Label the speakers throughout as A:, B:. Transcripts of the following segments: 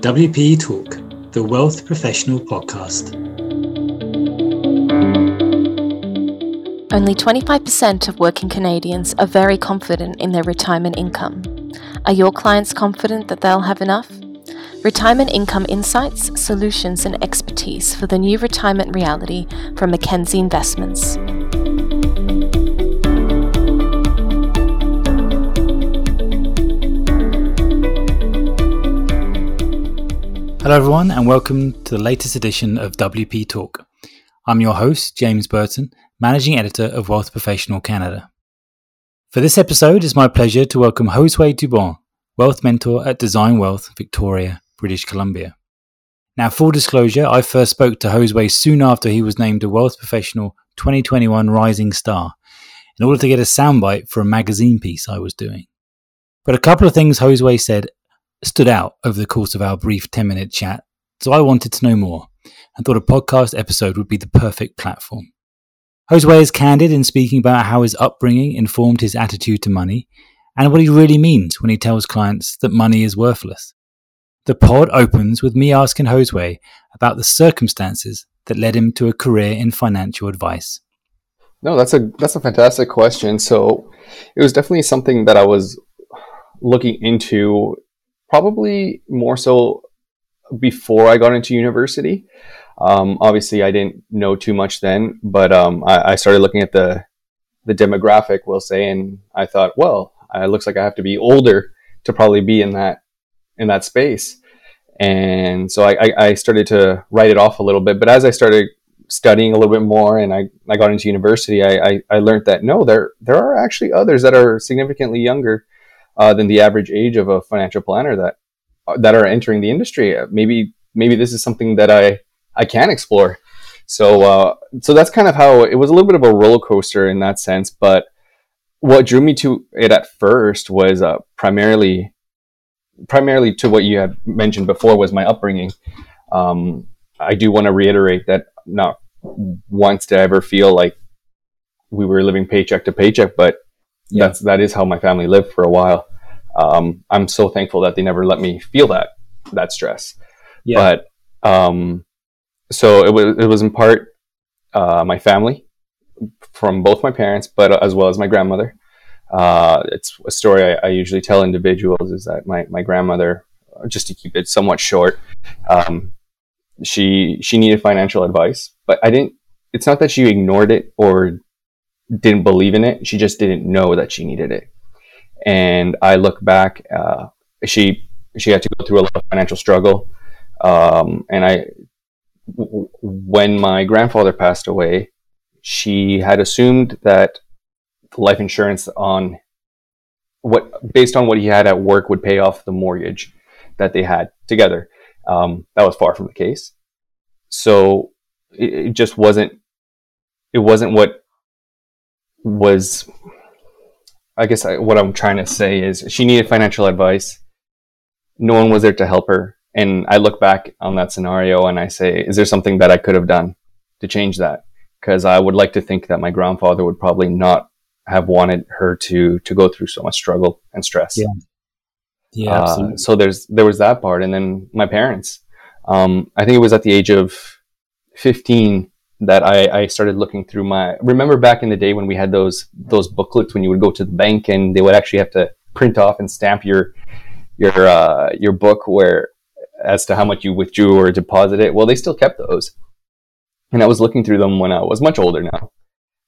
A: WP Talk, the Wealth Professional Podcast.
B: Only 25% of working Canadians are very confident in their retirement income. Are your clients confident that they'll have enough? Retirement income insights, solutions, and expertise for the new retirement reality from Mackenzie Investments.
A: Hello, everyone, and welcome to the latest edition of WP Talk. I'm your host, James Burton, Managing Editor of Wealth Professional Canada. For this episode, it's my pleasure to welcome Josue Dubon, Wealth Mentor at Design Wealth, Victoria, British Columbia. Now, full disclosure, I first spoke to Josue soon after he was named a Wealth Professional 2021 Rising Star in order to get a soundbite for a magazine piece I was doing. But a couple of things Josue said stood out over the course of our brief 10 minute chat, so I wanted to know more and thought a podcast episode would be the perfect platform. Josue is candid in speaking about how his upbringing informed his attitude to money and what he really means when he tells clients that money is worthless. The pod opens with me asking Josue about the circumstances that led him to a career in financial advice.
C: No, that's a that's a fantastic question. So it was definitely something that I was looking into probably more so before I got into university. Um, obviously, I didn't know too much then, but um, I, I, started looking at the the demographic, we'll say, and I thought, well, it looks like I have to be older to probably be in that in that space. And so I, I started to write it off a little bit. But as I started studying a little bit more and I, I got into university, I, I, I learned that no, there there are actually others that are significantly younger uh, than the average age of a financial planner that uh, that are entering the industry. Uh, maybe maybe this is something that I I can explore. So uh, so that's kind of how it was a little bit of a roller coaster in that sense. But what drew me to it at first was uh, primarily primarily to what you had mentioned before was my upbringing. Um, I do want to reiterate that not once did I ever feel like we were living paycheck to paycheck, but yeah. that's that is how my family lived for a while. Um, I'm so thankful that they never let me feel that that stress. Yeah. But um, so it was it was in part uh, my family from both my parents, but as well as my grandmother. Uh, it's a story I, I, usually tell individuals is that my, my grandmother, just to keep it somewhat short, um, she she needed financial advice, but I didn't. It's not that she ignored it or didn't believe in it. She just didn't know that she needed it. And I look back, uh, she she had to go through a lot of financial struggle, um, and I w- when my grandfather passed away, she had assumed that life insurance on what based on what he had at work would pay off the mortgage that they had together. Um, that was far from the case. So it, it just wasn't. It wasn't what was I guess I, what I'm trying to say is she needed financial advice. No one was there to help her. And I look back on that scenario and I say, is there something that I could have done to change that? Because I would like to think that my grandfather would probably not have wanted her to to go through so much struggle and stress.
A: Yeah. Yeah.
C: Uh, so there's there was that part, and then my parents. Um, I think it was at the age of 15 that I, I started looking through my remember back in the day when we had those those booklets when you would go to the bank and they would actually have to print off and stamp your your uh, your book where as to how much you withdrew or deposited. Well, they still kept those, and I was looking through them when I was much older now.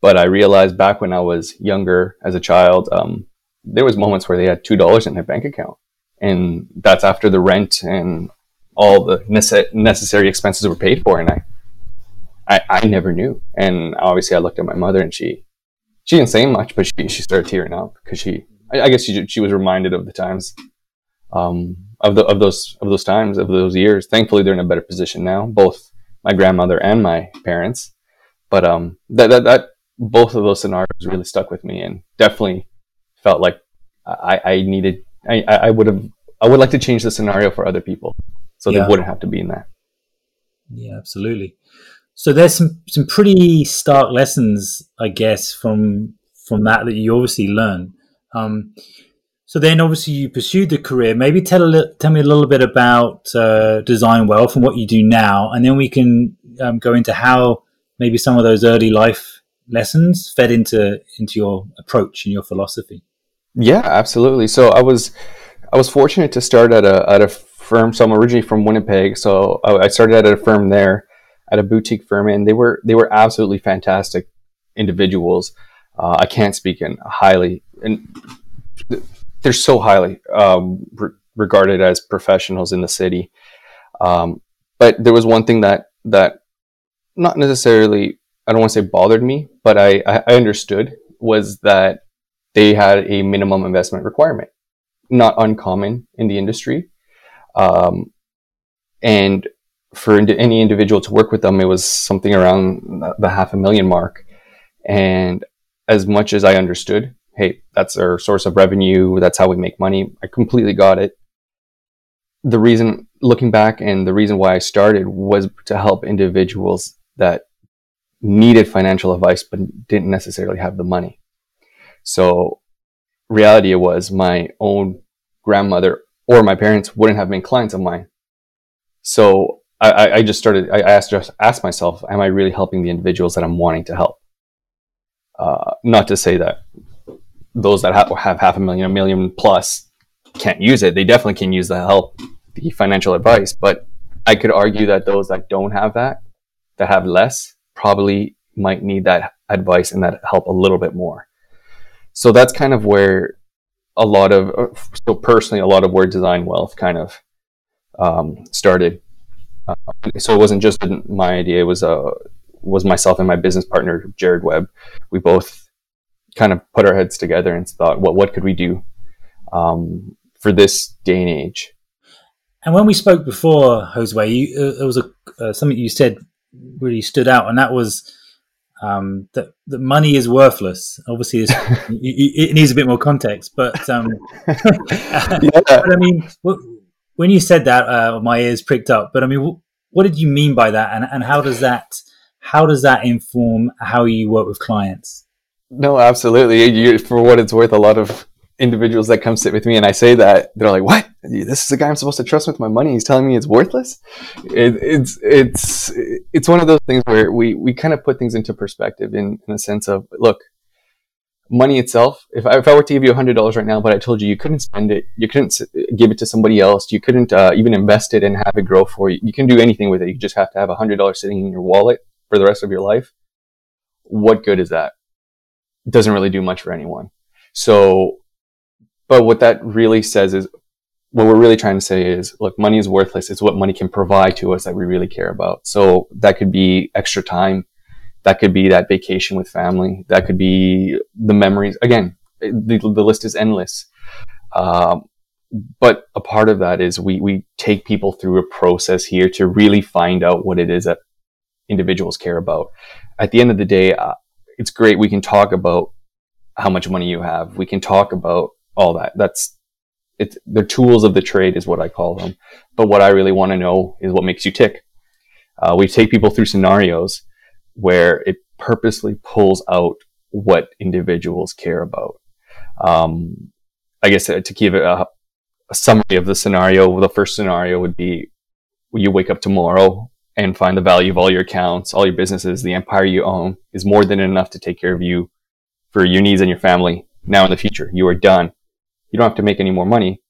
C: But I realized back when I was younger as a child, um, there was moments where they had two dollars in their bank account, and that's after the rent and all the nece- necessary expenses were paid for, and I I, I never knew. And obviously, I looked at my mother, and she she didn't say much, but she she started tearing up because she I, I, guess she she was reminded of the times um, of the of those of those times of those years. Thankfully, they're in a better position now, both my grandmother and my parents. But um, that that that both of those scenarios really stuck with me, and definitely felt like I, I needed I, I would have I would like to change the scenario for other people so yeah. they wouldn't have to be in that.
A: Yeah, absolutely. So there's some some pretty stark lessons, I guess, from from that that you obviously learn. Um, So then, obviously, you pursued the career. Maybe tell a li- tell me a little bit about uh, Design Wealth and what you do now, and then we can um, go into how maybe some of those early life lessons fed into into your approach and your philosophy.
C: Yeah, absolutely. So I was I was fortunate to start at a at a firm. So I'm originally from Winnipeg, so I started at a firm there, at a boutique firm, and they were they were absolutely fantastic individuals. Uh, I can't speak in highly and they're so highly um, re- regarded as professionals in the city. Um, but there was one thing that that not necessarily I don't want to say bothered me, but I, I understood was that they had a minimum investment requirement, not uncommon in the industry. Um, and for any individual to work with them, it was something around the half a million mark. And as much as I understood hey, that's our source of revenue. That's how we make money. I completely got it. The reason, looking back, and the reason why I started was to help individuals that needed financial advice but didn't necessarily have the money. So, reality was my own grandmother or my parents wouldn't have been clients of mine. So I, I just started. I asked asked myself, am I really helping the individuals that I'm wanting to help? Uh, not to say that those that have, have half a million, a million plus can't use it. They definitely can use the help, the financial advice. But I could argue that those that don't have that, that have less, probably might need that advice and that help a little bit more. So that's kind of where a lot of, so personally, a lot of where design wealth kind of um, started. Uh, so it wasn't just my idea; it was uh, was myself and my business partner Jared Webb. We both kind of put our heads together and thought, what what could we do um, for this day and age?
A: And when we spoke before, Josue, you, uh, there was a uh, something you said really stood out, and that was um, that that money is worthless. Obviously, it, it, needs a bit more context, but, um, yeah. but I mean, when you said that, uh, my ears pricked up. But I mean, what did you mean by that, and, and how does that how does that inform how you work with clients?
C: No, absolutely. You, for what it's worth, a lot of individuals that come sit with me and I say that they're like, "What? This is the guy I'm supposed to trust with my money? He's telling me it's worthless." It, it's it's it's one of those things where we we kind of put things into perspective in in a sense of look, money itself. If I, if I were to give you a hundred dollars right now, but I told you you couldn't spend it, you couldn't give it to somebody else, you couldn't uh, even invest it and have it grow for you. You can do anything with it. You just have to have a hundred dollars sitting in your wallet for the rest of your life. What good is that? It doesn't really do much for anyone. So, but what that really says is what we're really trying to say is, look, money is worthless. It's what money can provide to us that we really care about. So that could be extra time. That could be that vacation with family. That could be the memories. Again, the, the list is endless. Um, but a part of that is we, we take people through a process here to really find out what it is that individuals care about. At the end of the day, uh, it's great. We can talk about how much money you have. We can talk about all that. That's it's the tools of the trade is what I call them. But what I really want to know is what makes you tick. Uh, we take people through scenarios where it purposely pulls out what individuals care about. Um, I guess uh, to give a, a summary of the scenario, the first scenario would be you wake up tomorrow and find the value of all your accounts, all your businesses, the empire you own is more than enough to take care of you for your needs and your family now in the future. You are done. You don't have to make any more money.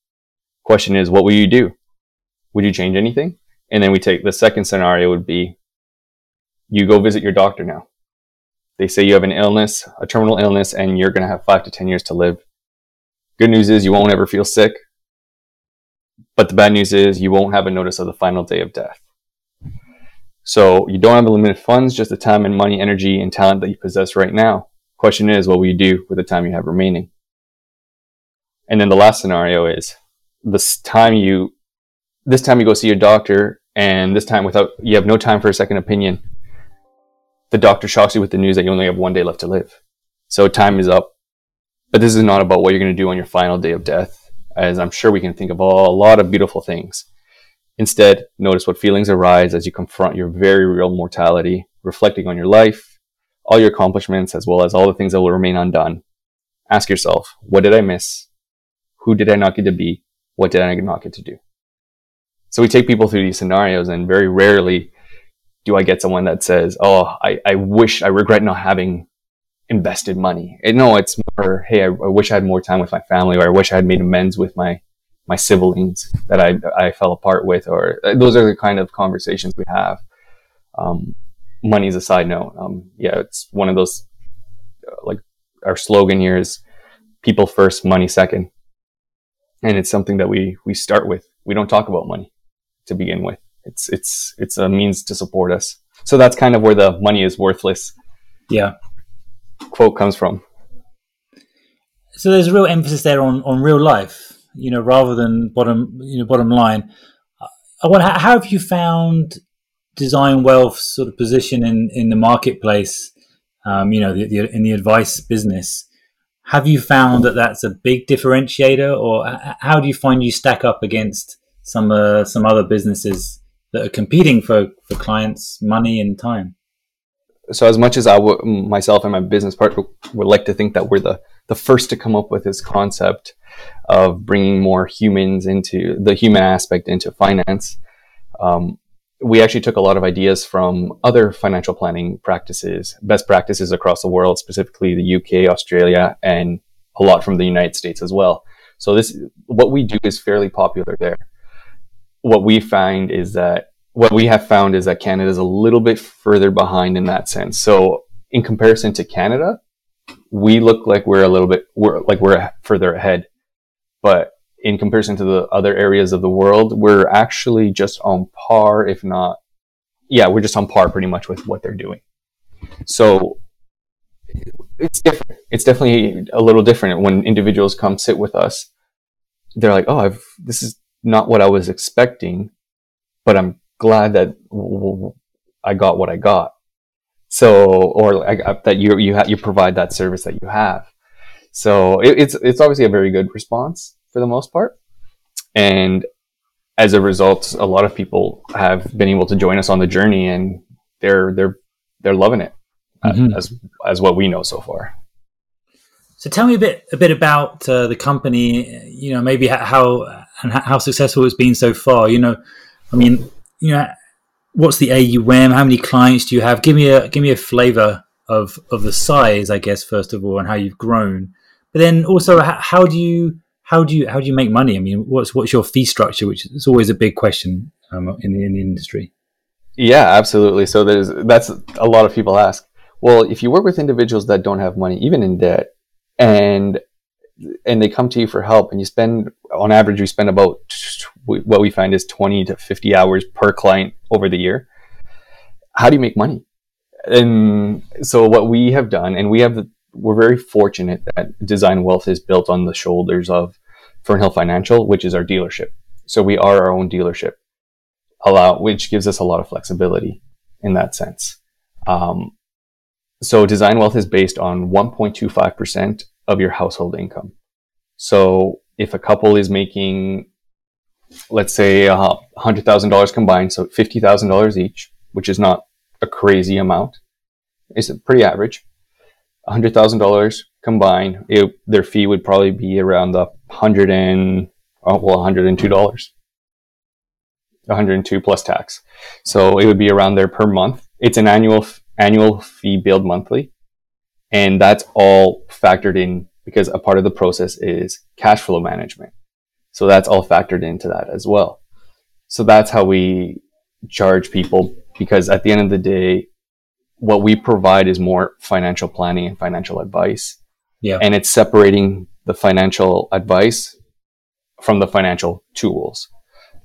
C: Question is, what will you do? Would you change anything? And then we take the second scenario would be you go visit your doctor now. They say you have an illness, a terminal illness, and you're going to have five to 10 years to live. Good news is you won't ever feel sick. But the bad news is you won't have a notice of the final day of death. So you don't have unlimited funds, just the time and money, energy, and talent that you possess right now. Question is, what will you do with the time you have remaining? And then the last scenario is this time you, this time you go see your doctor, and this time without, you have no time for a second opinion. The doctor shocks you with the news that you only have one day left to live. So time is up. But this is not about what you're going to do on your final day of death, as I'm sure we can think of a lot of beautiful things. Instead, notice what feelings arise as you confront your very real mortality, reflecting on your life, all your accomplishments, as well as all the things that will remain undone. Ask yourself, what did I miss? Who did I not get to be? What did I not get to do? So we take people through these scenarios and very rarely do I get someone that says, Oh, I, I wish, I regret not having invested money. And no, it's more, Hey, I, I wish I had more time with my family or I wish I had made amends with my, my siblings that I, I fell apart with, or uh, those are the kind of conversations we have. Um, money is a side note. Um, yeah, it's one of those, uh, like our slogan here is people first, money second. And it's something that we, we start with. We don't talk about money to begin with. It's, it's, it's a means to support us. So that's kind of where the money is worthless.
A: Yeah.
C: Quote comes from.
A: So there's a real emphasis there on, on real life, you know, rather than bottom, you know, bottom line. I wonder, how have you found design wealth sort of position in, in the marketplace, um, you know, the, the, in the advice business? Have you found that that's a big differentiator, or how do you find you stack up against some uh, some other businesses that are competing for, for clients' money and time?
C: So, as much as I w- myself and my business partner would like to think that we're the the first to come up with this concept of bringing more humans into the human aspect into finance, um, we actually took a lot of ideas from other financial planning practices, best practices across the world, specifically the UK, Australia, and a lot from the United States as well. So this, what we do is fairly popular there. What we find is that what we have found is that Canada is a little bit further behind in that sense. So in comparison to Canada, we look like we're a little bit, we're like we're further ahead. But in comparison to the other areas of the world, we're actually just on par, if not, yeah, we're just on par pretty much with what they're doing. So it's different. It's definitely a little different when individuals come sit with us. They're like, "Oh, I've this is not what I was expecting, but I'm glad that I got what I got." So, or I, that you you ha- you provide that service that you have. So it, it's it's obviously a very good response for the most part. And as a result, a lot of people have been able to join us on the journey and they're, they're, they're loving it uh, mm-hmm. as, as what we know so far.
A: So tell me a bit, a bit about uh, the company, you know, maybe how, and how successful it's been so far. You know, I mean, you know, what's the AUM? How many clients do you have? Give me a, give me a flavor of, of the size, I guess, first of all, and how you've grown. But then also, how, how do you, how do you how do you make money? I mean, what's what's your fee structure, which is always a big question um, in the in the industry.
C: Yeah, absolutely. So there's that's a lot of people ask. Well, if you work with individuals that don't have money, even in debt, and and they come to you for help, and you spend on average we spend about what we find is 20 to 50 hours per client over the year. How do you make money? And so what we have done, and we have we're very fortunate that Design Wealth is built on the shoulders of Fernhill Financial, which is our dealership. So we are our own dealership, allow which gives us a lot of flexibility in that sense. Um, so Design Wealth is based on 1.25% of your household income. So if a couple is making, let's say, uh, $100,000 combined, so $50,000 each, which is not a crazy amount, it's pretty average $100,000 combined, it, their fee would probably be around the 100 and, oh, well, $102. 102 plus tax. So it would be around there per month. It's an annual annual fee billed monthly, and that's all factored in because a part of the process is cash flow management. So that's all factored into that as well. So that's how we charge people because at the end of the day, what we provide is more financial planning and financial advice.
A: Yeah.
C: And it's separating the financial advice from the financial tools.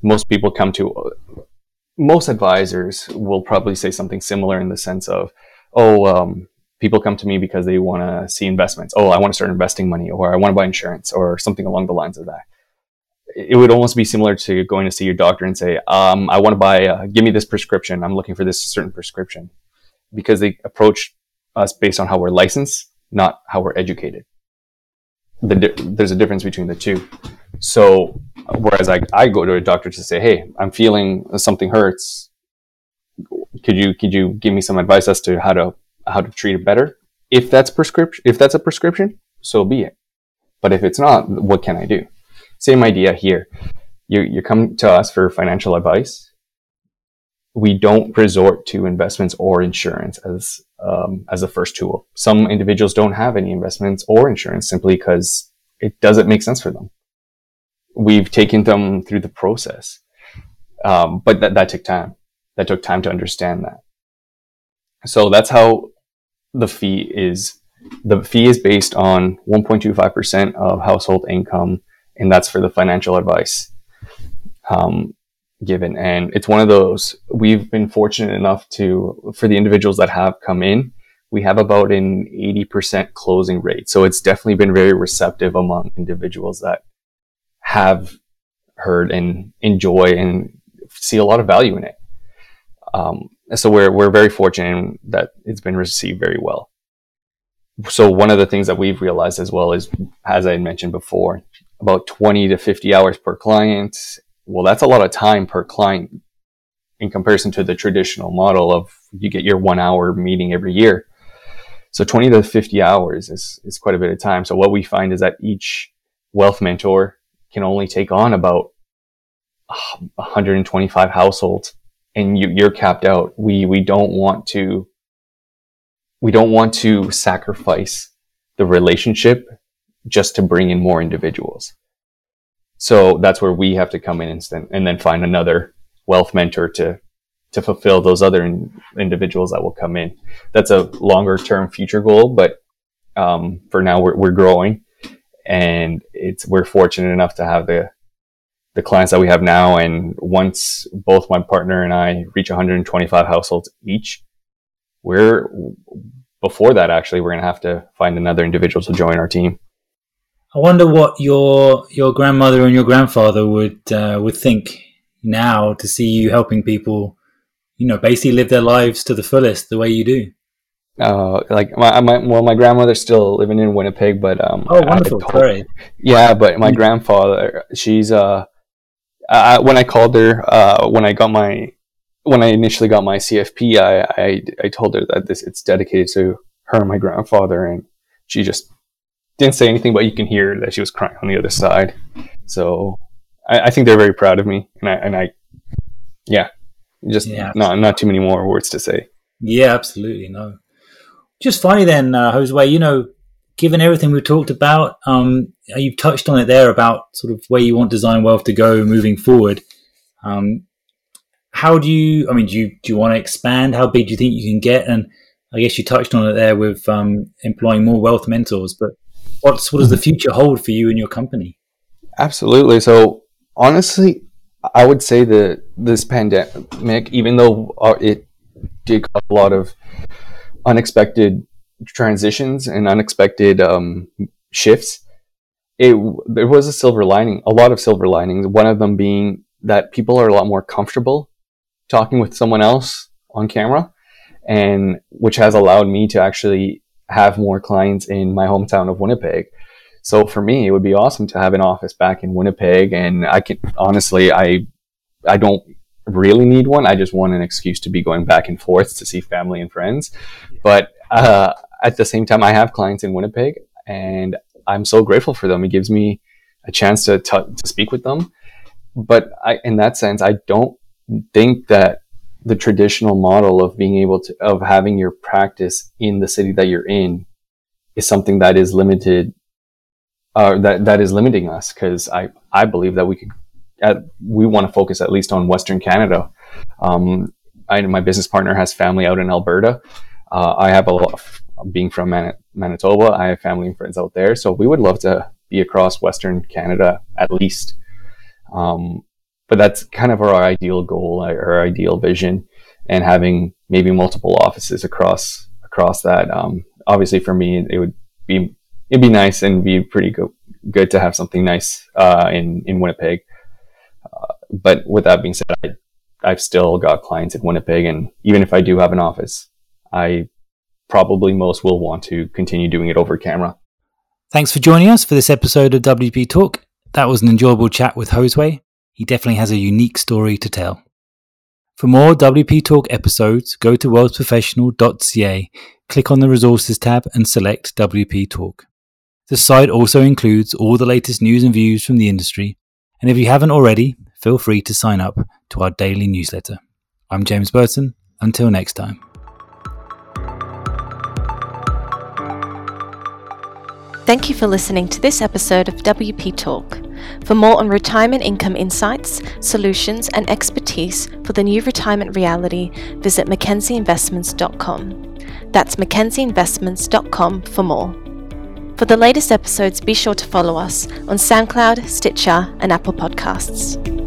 C: Most people come to, most advisors will probably say something similar in the sense of, oh, um, people come to me because they want to see investments. Oh, I want to start investing money, or I want to buy insurance, or something along the lines of that. It would almost be similar to going to see your doctor and say, um, I want to buy, uh, give me this prescription. I'm looking for this certain prescription because they approach us based on how we're licensed, not how we're educated. The di- there's a difference between the two. So, whereas I, I go to a doctor to say, hey, I'm feeling something hurts. Could you could you give me some advice as to how to how to treat it better? If that's prescription, if that's a prescription, so be it. But if it's not, what can I do? same idea here. You you come to us for financial advice. We don't resort to investments or insurance as um, as a first tool. Some individuals don't have any investments or insurance simply because it doesn't make sense for them. We've taken them through the process, um, but that that took time. That took time to understand that. So that's how the fee is. The fee is based on 1.25% of household income, and that's for the financial advice um, given. And it's one of those, we've been fortunate enough to, for the individuals that have come in, we have about an 80% closing rate. So it's definitely been very receptive among individuals that have heard and enjoy and see a lot of value in it. Um, so we're we're very fortunate that it's been received very well. So one of the things that we've realized as well is, as I mentioned before, about 20 to 50 hours per client. Well, that's a lot of time per client in comparison to the traditional model of you get your one hour meeting every year. So 20 to 50 hours is, is quite a bit of time. So what we find is that each wealth mentor can only take on about 125 households and you, you're capped out. We we don't want to we don't want to sacrifice the relationship just to bring in more individuals. So that's where we have to come in and, and then find another wealth mentor to to fulfill those other in, individuals that will come in. That's a longer term future goal, but um, for now we're, we're growing, and it's we're fortunate enough to have the the clients that we have now. And once both my partner and I reach 125 households each, we're before that actually we're going to have to find another individual to join our team.
A: I wonder what your your grandmother and your grandfather would uh, would think now to see you helping people, you know, basically live their lives to the fullest the way you do.
C: Uh, like my, my well, my grandmother's still living in Winnipeg, but um,
A: oh, wonderful, Sorry.
C: Yeah, but my grandfather, she's uh, uh, when I called her, uh, when I got my, when I initially got my CFP, I, I, I told her that this it's dedicated to her and my grandfather, and she just didn't say anything, but you can hear that she was crying on the other side. So I, I think they're very proud of me, and I, and I, yeah, just yeah. not not too many more words to say.
A: Yeah, absolutely no. Just funny then, uh, Josue. You know, given everything we've talked about, um, you've touched on it there about sort of where you want design wealth to go moving forward. Um, how do you? I mean, do you do you want to expand? How big do you think you can get? And I guess you touched on it there with um, employing more wealth mentors. But what's what does the future hold for you and your company?
C: Absolutely. So honestly, I would say that this pandemic, even though uh, it did a lot of unexpected transitions and unexpected um, shifts, it there was a silver lining, a lot of silver linings. One of them being that people are a lot more comfortable talking with someone else on camera, and which has allowed me to actually have more clients in my hometown of Winnipeg. So for me, it would be awesome to have an office back in Winnipeg, and I can honestly, I I don't really need one. I just want an excuse to be going back and forth to see family and friends. But uh, at the same time, I have clients in Winnipeg, and I'm so grateful for them. It gives me a chance to t- to speak with them. But I, in that sense, I don't think that the traditional model of being able to of having your practice in the city that you're in is something that is limited uh, that that is limiting us because I I believe that we could we want to focus at least on Western Canada. Um, I my business partner has family out in Alberta. Uh, I have a lot of being from Man- Manitoba, I have family and friends out there, so we would love to be across Western Canada at least. Um, but that's kind of our ideal goal, our ideal vision, and having maybe multiple offices across across that. Um, obviously, for me, it would be it'd be nice and be pretty go- good to have something nice uh, in in Winnipeg. Uh, but with that being said, I, I've still got clients in Winnipeg, and even if I do have an office, I probably most will want to continue doing it over camera.
A: Thanks for joining us for this episode of WP Talk. That was an enjoyable chat with Josue. He definitely has a unique story to tell. For more WP Talk episodes, go to wealthprofessional.ca, click on the resources tab and select WP Talk. The site also includes all the latest news and views from the industry, and if you haven't already, feel free to sign up to our daily newsletter. I'm James Burton. Until next time.
B: Thank you for listening to this episode of WP Talk. For more on retirement income insights, solutions, and expertise for the new retirement reality, visit MackenzieInvestments.com. That's MackenzieInvestments.com for more. For the latest episodes, be sure to follow us on SoundCloud, Stitcher, and Apple Podcasts.